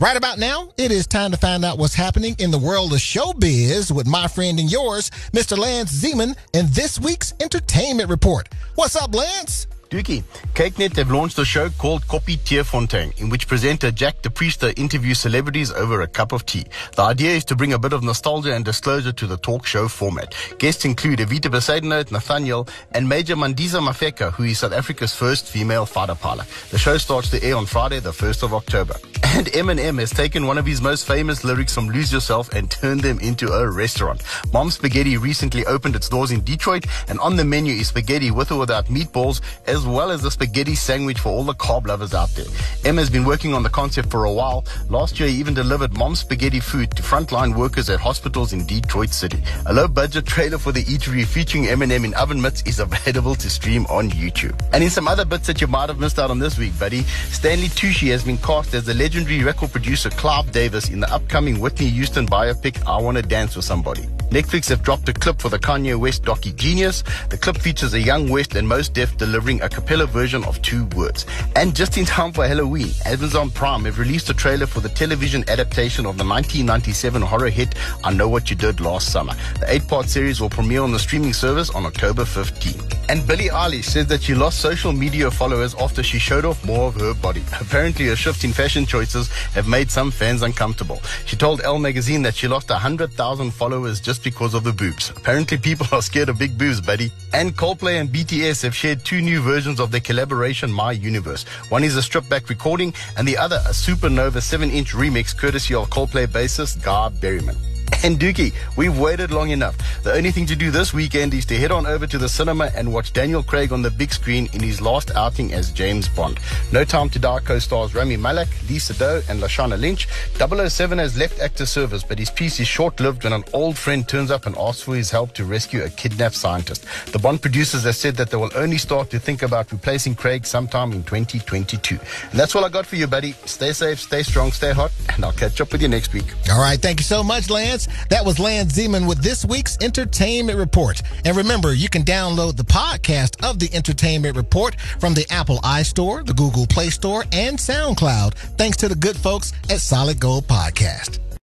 Right about now, it is time to find out what's happening in the world of showbiz with my friend and yours, Mr. Lance Zeman, in this week's Entertainment Report. What's up, Lance? Dookie, kykNET have launched a show called Copy Tierfontein, in which presenter Jack de Priester interviews celebrities over a cup of tea. The idea is to bring a bit of nostalgia and disclosure to the talk show format. Guests include Evita Bezuidenhout, Nathaniel, and Major Mandisa Mfeka, who is South Africa's first female fighter pilot. The show starts to air on Friday, the 1st of October. And Eminem has taken one of his most famous lyrics from Lose Yourself and turned them into a restaurant. Mom Spaghetti recently opened its doors in Detroit, and on the menu is spaghetti with or without meatballs, as well as the spaghetti sandwich for all the carb lovers out there. Em has been working on the concept for a while. Last year, he even delivered Mom Spaghetti food to frontline workers at hospitals in Detroit City. A low-budget trailer for the eatery featuring Eminem in oven mitts is available to stream on YouTube. And in some other bits that you might have missed out on this week, buddy, Stanley Tucci has been cast as the legendary record producer Clive Davis in the upcoming Whitney Houston biopic I Wanna Dance with Somebody. Netflix have dropped a clip for the Kanye West docu Genius. The clip features a young West and Mos Def delivering a cappella version of two words. And just in time for Halloween, Amazon Prime have released a trailer for the television adaptation of the 1997 horror hit I Know What You Did Last Summer. The eight-part series will premiere on the streaming service on October 15. And Billie Eilish says that she lost social media followers after she showed off more of her body. Apparently, a shift in fashion choices have made some fans uncomfortable. She told Elle magazine that she lost 100,000 followers just because of the boobs. Apparently, people are scared of big boobs, buddy. And Coldplay and BTS have shared two new versions of their collaboration, My Universe. One is a stripped back recording, and the other a Supernova 7 inch remix courtesy of Coldplay bassist Guy Berryman. And Dookie, we've waited long enough. The only thing to do this weekend is to head on over to the cinema and watch Daniel Craig on the big screen in his last outing as James Bond. No Time to Die co-stars Rami Malek, Léa Seydoux, and Lashana Lynch. 007 has left actor service, but his peace is short-lived when an old friend turns up and asks for his help to rescue a kidnapped scientist. The Bond producers have said that they will only start to think about replacing Craig sometime in 2022. And that's all I got for you, buddy. Stay safe, stay strong, stay hot, and I'll catch up with you next week. All right. Thank you so much, Lance. That was Lance Zeman with this week's Entertainment Report. And remember, you can download the podcast of the Entertainment Report from the Apple iStore, the Google Play Store, and SoundCloud, thanks to the good folks at Solid Gold Podcast.